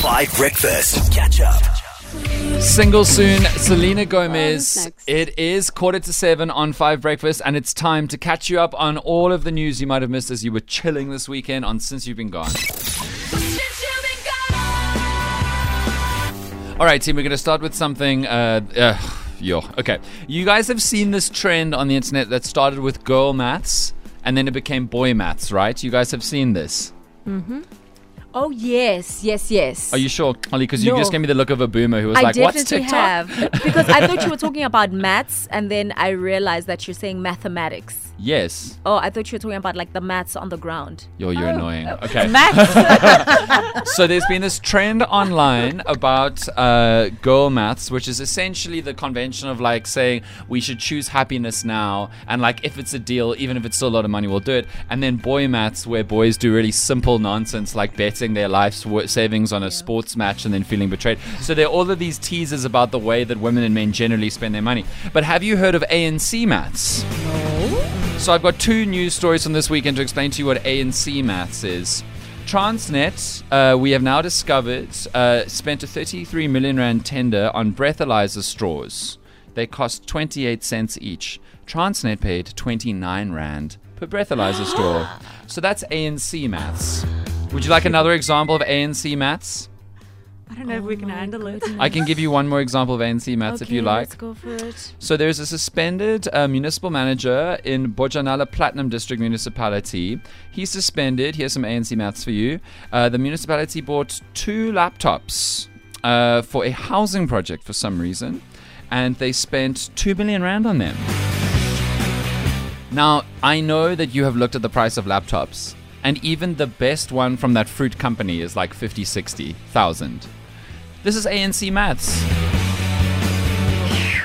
5 Breakfast. Catch up. Single soon, Selena Gomez. next? It is quarter to seven on Five Breakfast, and it's time to catch you up on all of the news you might have missed as you were chilling this weekend on Since You've Been Gone. All right, team, we're going to start with something. Uh, uh, yo, okay. You guys have seen this trend on the internet that started with girl maths and then it became boy maths, right? You guys have seen this. Oh yes, yes, yes. Are you sure, Holly? Because you No. just gave me the look of a boomer who was I like, "What's definitely TikTok?" have because I thought you were talking about maths, and then I realized that you're saying mathematics. Yes. Oh, I thought you were talking about like the maths on the ground. Yo, you're annoying. Okay. Maths. so there's been this trend online about uh, girl maths, which is essentially the convention of like saying we should choose happiness now, and like if it's a deal, even if it's still a lot of money, we'll do it. And then boy maths, where boys do really simple nonsense like betting their life savings on a sports match and then feeling betrayed. So there are all of these teasers about the way that women and men generally spend their money. But have you heard of ANC maths? No. So I've got two news stories from this weekend to explain to you what ANC maths is. Transnet, uh, we have now discovered, uh, spent a 33 million rand tender on breathalyzer straws. They cost 28 cents each. Transnet paid 29 rand per breathalyzer straw. So that's ANC maths. Would you like another example of ANC maths? I don't know if we can handle it. I can give you one more example of ANC maths if you like. Let's go for it. So there's a suspended uh, municipal manager in Bojanala Platinum District Municipality. He's suspended. Here's some ANC maths for you. Uh, the municipality bought two laptops uh, for a housing project for some reason, and they spent two million rand on them. Now I know that you have looked at the price of laptops, and even the best one from that fruit company is like 50, 60,000. This is ANC maths.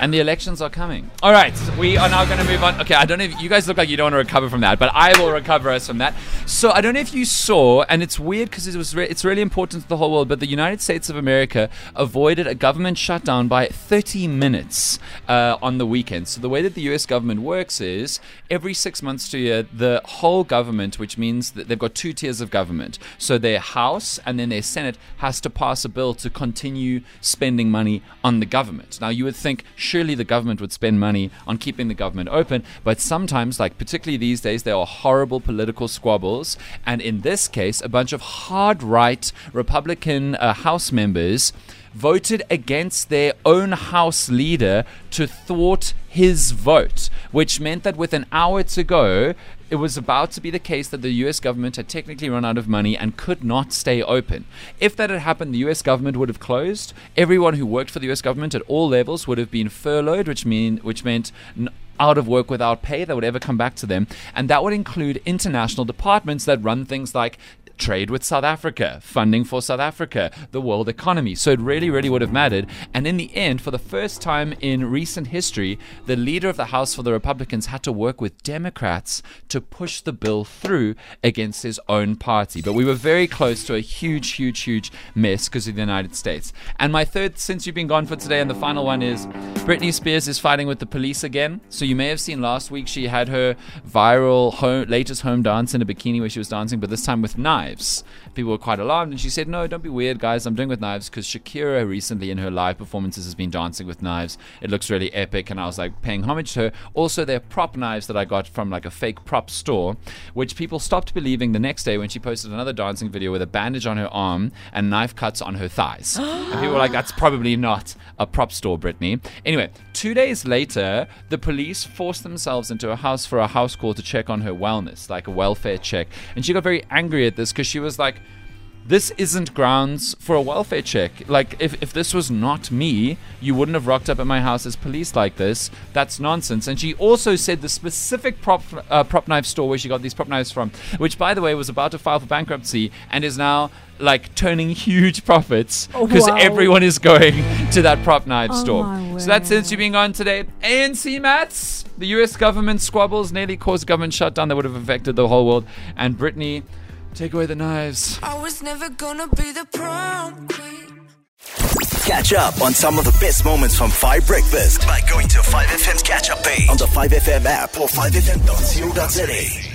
And the elections are coming. All right, we are now going to move on. Okay, I don't know if you guys look like you don't want to recover from that, but I will recover us from that. So I don't know if you saw, and it's weird because it was re- it's really important to the whole world, but the United States of America avoided a government shutdown by 30 minutes uh, on the weekend. So the way that the U.S. government works is every six months to a year, the whole government, which means that they've got two tiers of government. So their House and then their Senate has to pass a bill to continue spending money on the government. Now you would think surely the government would spend money on keeping the government open, but sometimes, like particularly these days, there are horrible political squabbles, and in this case, a bunch of hard right Republican uh, House members voted against their own House leader to thwart his vote, which meant that with an hour to go, it was about to be the case that the US government had technically run out of money and could not stay open. If that had happened, the US government would have closed. Everyone who worked for the US government at all levels would have been furloughed, which mean which meant n- out of work without pay that would ever come back to them, and that would include international departments that run things like trade with South Africa, funding for South Africa, the world economy. So it really, really would have mattered. And in the end, for the first time in recent history, the leader of the House for the Republicans had to work with Democrats to push the bill through against his own party. But we were very close to a huge, huge, huge mess because of the United States. And my third, since you've been gone for today, and the final one is Britney Spears is fighting with the police again. So you may have seen last week she had her viral home, latest home dance in a bikini where she was dancing, but this time with knives. People were quite alarmed, and she said, "No, don't be weird, guys. I'm doing with knives because Shakira recently in her live performances has been dancing with knives. It looks really epic." And I was like paying homage to her. Also, they're prop knives that I got from like a fake prop store, which people stopped believing the next day when she posted another dancing video with a bandage on her arm and knife cuts on her thighs. and people were like, "That's probably not a prop store, Britney." Anyway, two days later, the police forced themselves into her house for a house call to check on her wellness, like a welfare check. And she got very angry at this because she was like, this isn't grounds for a welfare check. Like, if, if this was not me, you wouldn't have rocked up at my house as police like this. That's nonsense. And she also said the specific prop, uh, prop knife store where she got these prop knives from, which, by the way, was about to file for bankruptcy and is now like turning huge profits because wow. everyone is going to that prop knife Oh store. So that's since you being on today. ANC mats. The US government squabbles nearly caused government shutdown that would have affected the whole world. And Britney, take away the knives. I was never gonna be the prom queen. Catch up on some of the best moments from 5 Breakfast by going to 5FM's catch up page on the 5FM app or 5FM.co.za.